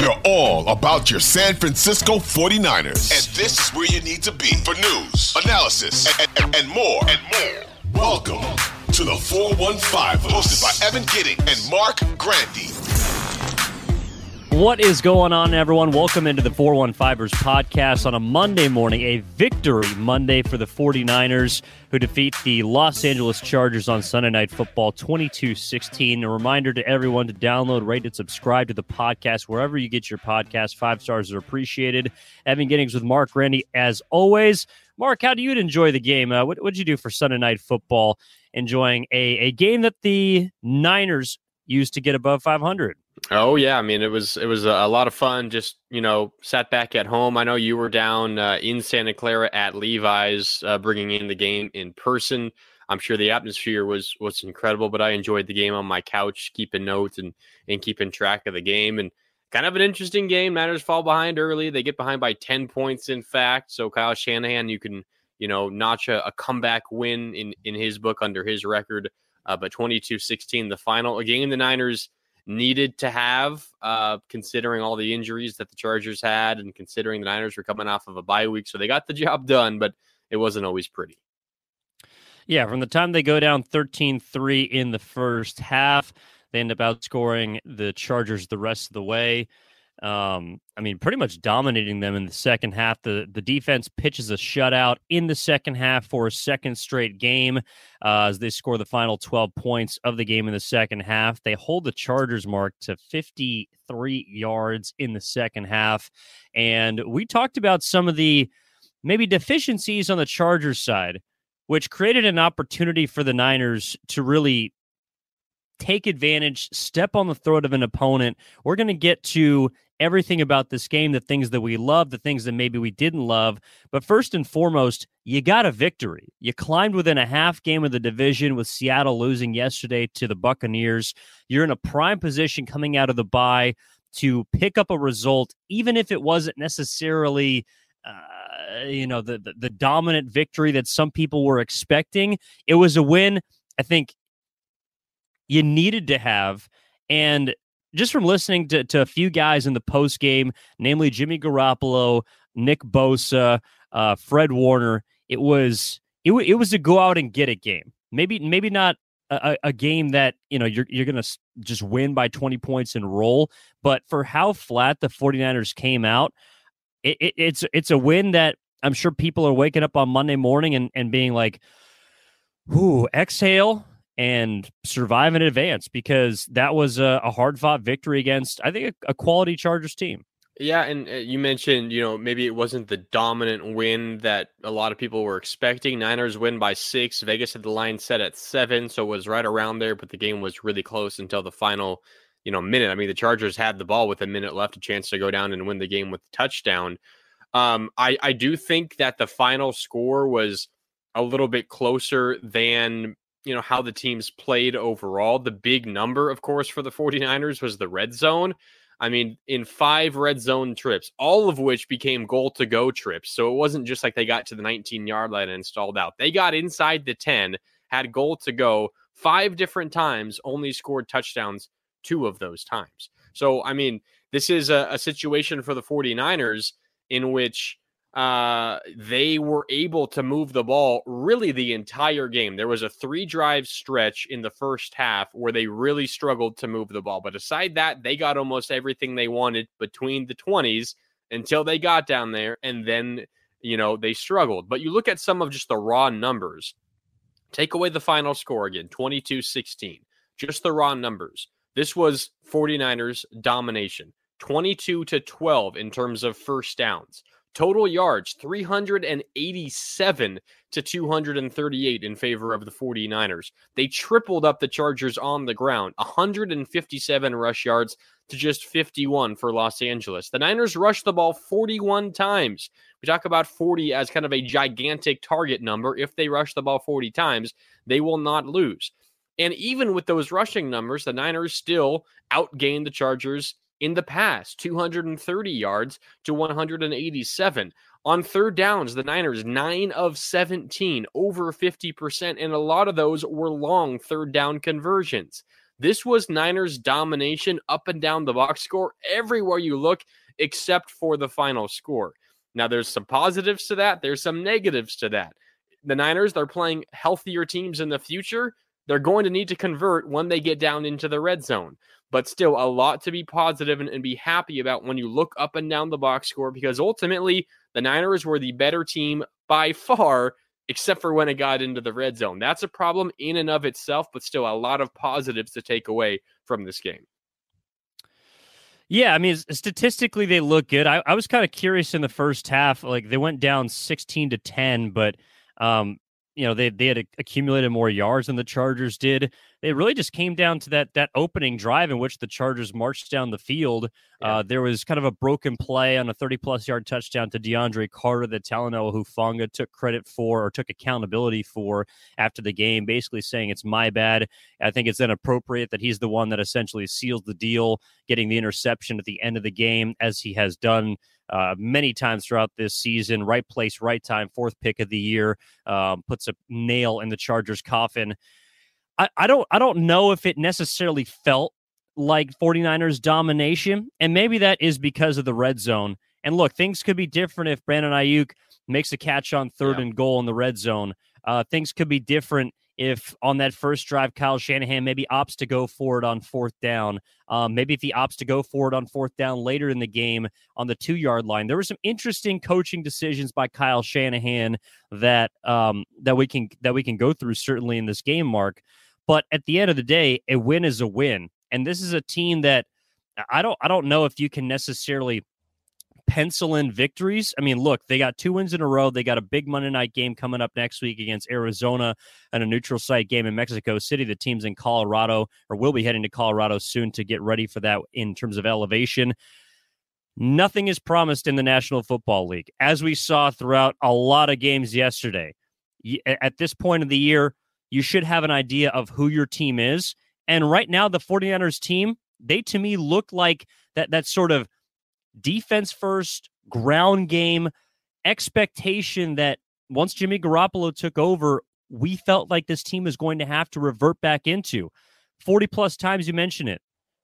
You're all about your San Francisco 49ers. And this is where you need to be for news, analysis, and, and, and more. And more. Welcome to the 415, hosted by Evan Gidding and Mark Grandy. What is going on, everyone? Welcome into the 415ers podcast on a Monday morning, a victory Monday for the 49ers, who defeat the Los Angeles Chargers on Sunday Night Football 22 16. A reminder to everyone to download, rate, and subscribe to the podcast wherever you get your podcast. Five stars are appreciated. Evan Giddings with Mark Randy, as always. Mark, how do you enjoy the game? Uh, what did you do for Sunday Night Football? Enjoying a, a game that the Niners used to get above 500. Oh yeah, I mean it was it was a, lot of fun. Just you know, sat back at home. I know you were down uh, in Santa Clara at Levi's, uh, bringing in the game in person. I'm sure the atmosphere was was incredible, but I enjoyed the game on my couch, keeping notes and and keeping track of the game. And kind of an interesting game. Matters fall behind early. They get behind by ten points, in fact. So Kyle Shanahan, you can you know notch a, a comeback win in in his book under his record. Uh, but 22-16, the final a game the Niners needed to have, uh, considering all the injuries that the Chargers had and considering the Niners were coming off of a bye week. So they got the job done, but it wasn't always pretty. Yeah, from the time they go down 13 3 in the first half, they end up outscoring the Chargers the rest of the way. Um, I mean, pretty much dominating them in the second half. The the defense pitches a shutout in the second half for a second straight game uh, as they score the final 12 points of the game in the second half. They hold the Chargers mark to 53 yards in the second half. And we talked about some of the maybe deficiencies on the Chargers side, which created an opportunity for the Niners to really take advantage, step on the throat of an opponent. We're going to get to everything about this game, the things that we love, the things that maybe we didn't love. But first and foremost, you got a victory. You climbed within a half game of the division with Seattle losing yesterday to the Buccaneers. You're in a prime position coming out of the bye to pick up a result, even if it wasn't necessarily. Uh, you know the, the the dominant victory that some people were expecting. It was a win. I think you needed to have. And just from listening to, to a few guys in the post game, namely Jimmy Garoppolo, Nick Bosa, uh, Fred Warner, it was it, it was a go out and get it game. Maybe maybe not a, a game that you know you're you're gonna just win by 20 points and roll, but for how flat the 49ers came out, it, it, it's it's a win that I'm sure people are waking up on Monday morning and, and being like, "Ooh, exhale, and survive in advance because that was a, a hard fought victory against, I think, a, a quality Chargers team. Yeah, and uh, you mentioned, you know, maybe it wasn't the dominant win that a lot of people were expecting. Niners win by six. Vegas had the line set at seven, so it was right around there, but the game was really close until the final, you know, minute. I mean, the Chargers had the ball with a minute left, a chance to go down and win the game with the touchdown. Um, I, I do think that the final score was a little bit closer than you know, how the teams played overall, the big number, of course, for the 49ers was the red zone. I mean, in five red zone trips, all of which became goal to go trips. So it wasn't just like they got to the 19 yard line and stalled out. They got inside the 10, had goal to go five different times, only scored touchdowns two of those times. So, I mean, this is a, a situation for the 49ers in which uh, they were able to move the ball really the entire game. There was a three drive stretch in the first half where they really struggled to move the ball. But aside that, they got almost everything they wanted between the 20s until they got down there. And then, you know, they struggled. But you look at some of just the raw numbers. Take away the final score again 22 16. Just the raw numbers. This was 49ers domination 22 to 12 in terms of first downs. Total yards 387 to 238 in favor of the 49ers. They tripled up the Chargers on the ground, 157 rush yards to just 51 for Los Angeles. The Niners rushed the ball 41 times. We talk about 40 as kind of a gigantic target number. If they rush the ball 40 times, they will not lose. And even with those rushing numbers, the Niners still outgained the Chargers in the past 230 yards to 187. On third downs, the Niners 9 of 17, over 50%, and a lot of those were long third down conversions. This was Niners domination up and down the box score everywhere you look, except for the final score. Now, there's some positives to that, there's some negatives to that. The Niners, they're playing healthier teams in the future. They're going to need to convert when they get down into the red zone but still a lot to be positive and, and, be happy about when you look up and down the box score because ultimately the Niners were the better team by far, except for when it got into the red zone. That's a problem in and of itself, but still a lot of positives to take away from this game. Yeah, I mean, statistically, they look good. I, I was kind of curious in the first half. Like they went down 16 to 10, but um, you know they they had accumulated more yards than the Chargers did. It really just came down to that that opening drive in which the Chargers marched down the field. Yeah. Uh, there was kind of a broken play on a 30 plus yard touchdown to DeAndre Carter that Talanoa Hufanga took credit for or took accountability for after the game, basically saying it's my bad. I think it's inappropriate that he's the one that essentially seals the deal, getting the interception at the end of the game as he has done uh, many times throughout this season. Right place, right time, fourth pick of the year, um, puts a nail in the Chargers' coffin. I, I don't I don't know if it necessarily felt like 49ers domination, and maybe that is because of the red zone. And look, things could be different if Brandon Aiyuk makes a catch on third yeah. and goal in the red zone. Uh, things could be different if on that first drive, Kyle Shanahan maybe opts to go forward on fourth down. Um, maybe if he opts to go forward on fourth down later in the game on the two yard line. There were some interesting coaching decisions by Kyle Shanahan that um, that we can that we can go through certainly in this game, Mark. But at the end of the day, a win is a win, and this is a team that I don't I don't know if you can necessarily pencil in victories. I mean, look, they got two wins in a row. They got a big Monday night game coming up next week against Arizona and a neutral site game in Mexico City. The team's in Colorado or will be heading to Colorado soon to get ready for that in terms of elevation. Nothing is promised in the National Football League, as we saw throughout a lot of games yesterday. At this point of the year, you should have an idea of who your team is. And right now, the 49ers team, they to me look like that that sort of defense first, ground game, expectation that once Jimmy Garoppolo took over, we felt like this team is going to have to revert back into. 40 plus times you mentioned it.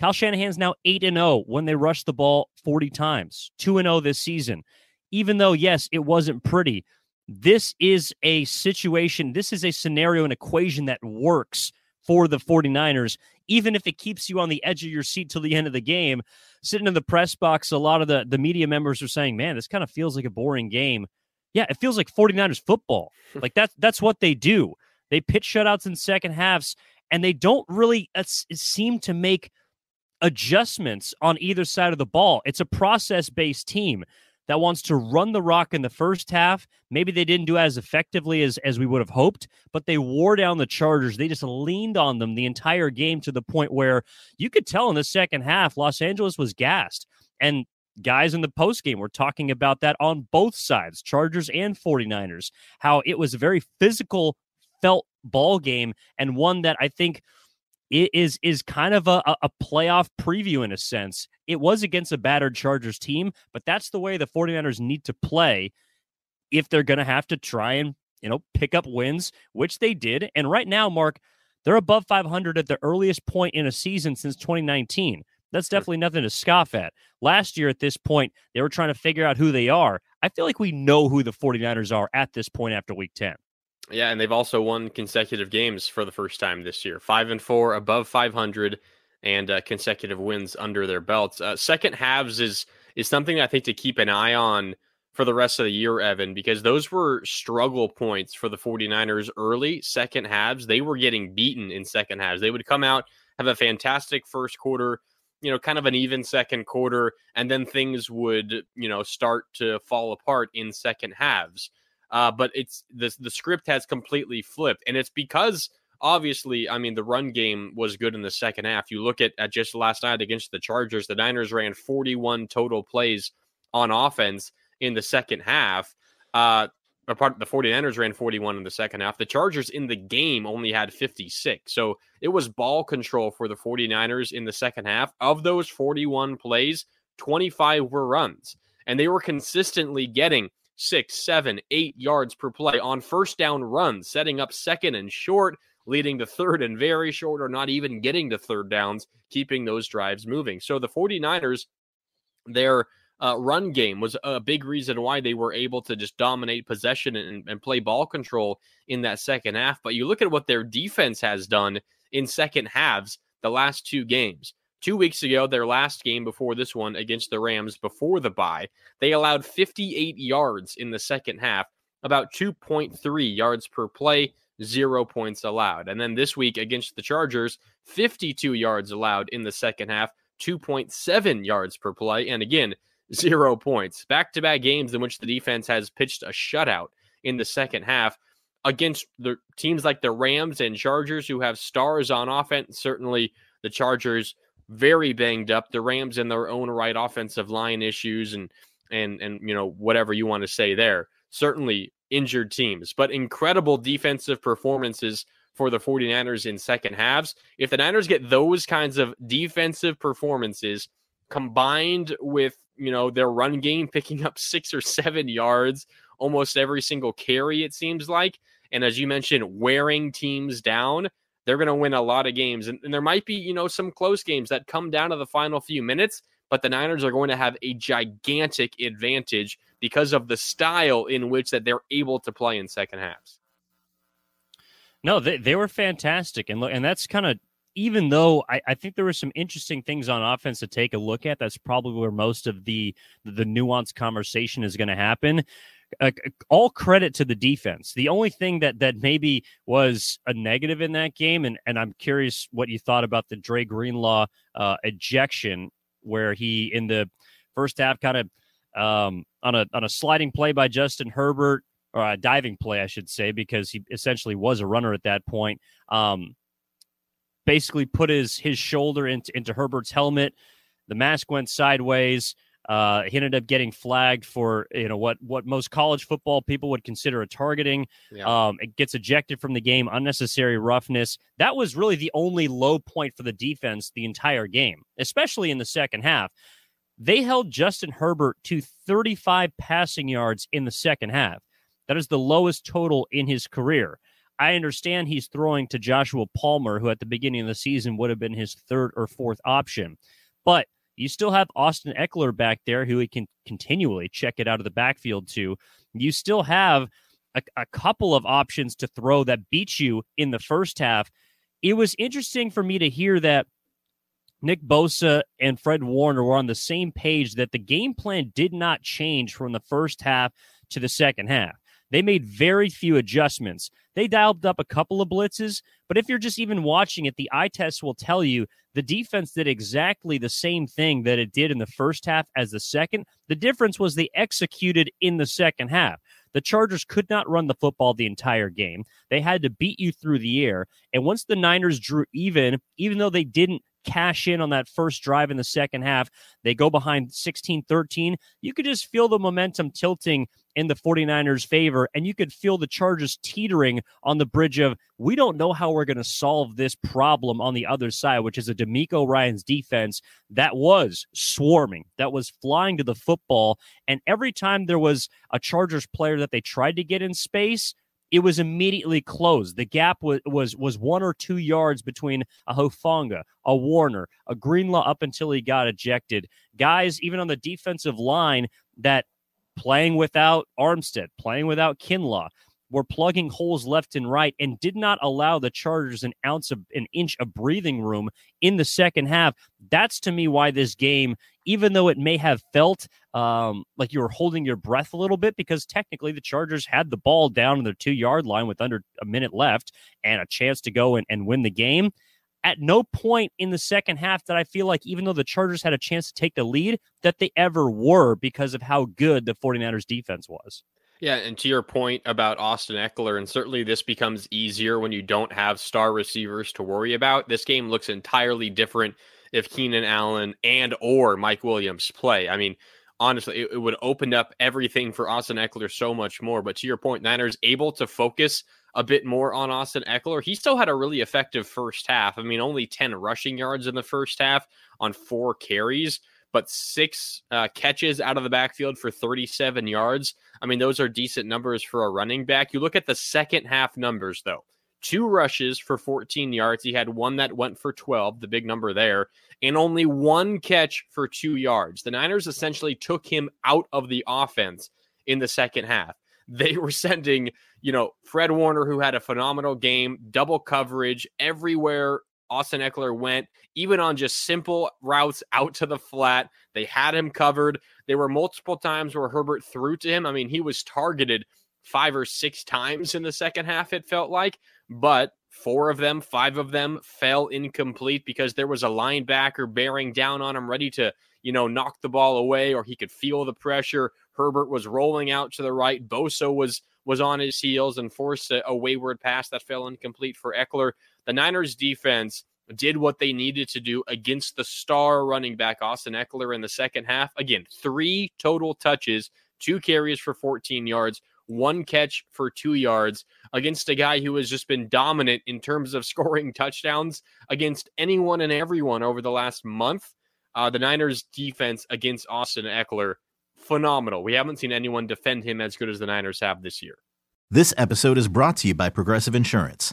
Kyle Shanahan's now 8 and 0 when they rush the ball 40 times. 2 and 0 this season. Even though yes, it wasn't pretty. This is a situation, this is a scenario an equation that works for the 49ers even if it keeps you on the edge of your seat till the end of the game. Sitting in the press box, a lot of the, the media members are saying, man, this kind of feels like a boring game. Yeah, it feels like 49ers football. like that's that's what they do. They pitch shutouts in second halves, and they don't really uh, seem to make adjustments on either side of the ball. It's a process based team that wants to run the rock in the first half. Maybe they didn't do as effectively as, as we would have hoped, but they wore down the Chargers. They just leaned on them the entire game to the point where you could tell in the second half, Los Angeles was gassed. And guys in the post game were talking about that on both sides, Chargers and 49ers, how it was a very physical felt ball game and one that I think is is kind of a, a playoff preview in a sense. It was against a battered Chargers team, but that's the way the 49ers need to play if they're going to have to try and, you know, pick up wins, which they did. And right now, Mark, they're above 500 at the earliest point in a season since 2019. That's definitely nothing to scoff at. Last year at this point, they were trying to figure out who they are. I feel like we know who the 49ers are at this point after week 10. Yeah, and they've also won consecutive games for the first time this year. 5 and 4 above 500 and uh, consecutive wins under their belts. Uh, second halves is is something I think to keep an eye on for the rest of the year, Evan, because those were struggle points for the 49ers early second halves. They were getting beaten in second halves. They would come out, have a fantastic first quarter, you know, kind of an even second quarter, and then things would, you know, start to fall apart in second halves. Uh, but it's the the script has completely flipped, and it's because obviously, I mean, the run game was good in the second half. You look at, at just last night against the Chargers, the Niners ran 41 total plays on offense in the second half. Uh, part the 49ers ran 41 in the second half. The Chargers in the game only had 56. So it was ball control for the 49ers in the second half. Of those 41 plays, 25 were runs. And they were consistently getting six, seven, eight yards per play on first down runs, setting up second and short, leading to third and very short, or not even getting to third downs, keeping those drives moving. So the 49ers, their uh, run game was a big reason why they were able to just dominate possession and, and play ball control in that second half. But you look at what their defense has done in second halves the last two games. Two weeks ago, their last game before this one against the Rams before the bye, they allowed 58 yards in the second half, about 2.3 yards per play, zero points allowed. And then this week against the Chargers, 52 yards allowed in the second half, 2.7 yards per play. And again, zero points. Back to back games in which the defense has pitched a shutout in the second half against the teams like the Rams and Chargers who have stars on offense. Certainly the Chargers very banged up. The Rams in their own right offensive line issues and and and you know whatever you want to say there. Certainly injured teams, but incredible defensive performances for the 49ers in second halves. If the Niners get those kinds of defensive performances combined with you know, their run game picking up six or seven yards almost every single carry, it seems like. And as you mentioned, wearing teams down, they're going to win a lot of games. And, and, there might be, you know, some close games that come down to the final few minutes, but the Niners are going to have a gigantic advantage because of the style in which that they're able to play in second halves. No, they, they were fantastic. And look, and that's kind of even though I, I, think there were some interesting things on offense to take a look at, that's probably where most of the the nuanced conversation is going to happen. Uh, all credit to the defense. The only thing that that maybe was a negative in that game, and and I'm curious what you thought about the Dre Greenlaw uh, ejection, where he in the first half kind of um, on a on a sliding play by Justin Herbert or a diving play, I should say, because he essentially was a runner at that point. Um, basically put his his shoulder into, into Herbert's helmet. The mask went sideways. Uh, he ended up getting flagged for you know what what most college football people would consider a targeting. Yeah. Um, it gets ejected from the game, unnecessary roughness. That was really the only low point for the defense the entire game, especially in the second half. They held Justin Herbert to 35 passing yards in the second half. That is the lowest total in his career. I understand he's throwing to Joshua Palmer, who at the beginning of the season would have been his third or fourth option. But you still have Austin Ekeler back there, who he can continually check it out of the backfield to. You still have a, a couple of options to throw that beat you in the first half. It was interesting for me to hear that Nick Bosa and Fred Warner were on the same page that the game plan did not change from the first half to the second half. They made very few adjustments. They dialed up a couple of blitzes, but if you're just even watching it, the eye test will tell you the defense did exactly the same thing that it did in the first half as the second. The difference was they executed in the second half. The Chargers could not run the football the entire game. They had to beat you through the air. And once the Niners drew even, even though they didn't cash in on that first drive in the second half. They go behind 16 13. You could just feel the momentum tilting in the 49ers' favor, and you could feel the Chargers teetering on the bridge of we don't know how we're going to solve this problem on the other side, which is a DeMeco Ryans defense that was swarming, that was flying to the football. And every time there was a Chargers player that they tried to get in space, it was immediately closed. The gap was was was one or two yards between a Hufanga, a Warner, a Greenlaw up until he got ejected. Guys, even on the defensive line, that playing without Armstead, playing without Kinlaw, were plugging holes left and right and did not allow the Chargers an ounce of an inch of breathing room in the second half. That's to me why this game, even though it may have felt um, like you were holding your breath a little bit, because technically the Chargers had the ball down on their two yard line with under a minute left and a chance to go and, and win the game. At no point in the second half did I feel like, even though the Chargers had a chance to take the lead, that they ever were because of how good the 49ers defense was. Yeah, and to your point about Austin Ekeler, and certainly this becomes easier when you don't have star receivers to worry about. This game looks entirely different if Keenan Allen and or Mike Williams play. I mean, honestly, it, it would open up everything for Austin Ekeler so much more. But to your point, Niners able to focus a bit more on Austin Ekeler. He still had a really effective first half. I mean, only 10 rushing yards in the first half on four carries but six uh, catches out of the backfield for 37 yards. I mean, those are decent numbers for a running back. You look at the second half numbers, though two rushes for 14 yards. He had one that went for 12, the big number there, and only one catch for two yards. The Niners essentially took him out of the offense in the second half. They were sending, you know, Fred Warner, who had a phenomenal game, double coverage everywhere Austin Ekeler went, even on just simple routes out to the flat. They had him covered. There were multiple times where Herbert threw to him. I mean, he was targeted five or six times in the second half, it felt like, but four of them, five of them fell incomplete because there was a linebacker bearing down on him, ready to, you know, knock the ball away, or he could feel the pressure. Herbert was rolling out to the right. Bosa was was on his heels and forced a, a wayward pass that fell incomplete for Ekeler the Niners defense did what they needed to do against the star running back Austin Ekeler in the second half. Again, three total touches, two carries for 14 yards, one catch for two yards against a guy who has just been dominant in terms of scoring touchdowns against anyone and everyone over the last month. Uh, the Niners defense against Austin Ekeler, phenomenal. We haven't seen anyone defend him as good as the Niners have this year. This episode is brought to you by Progressive Insurance.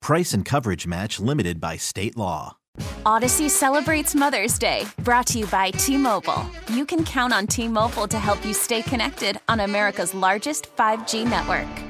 Price and coverage match limited by state law. Audacy celebrates Mother's Day, brought to you by T Mobile. You can count on T Mobile to help you stay connected on America's largest 5G network.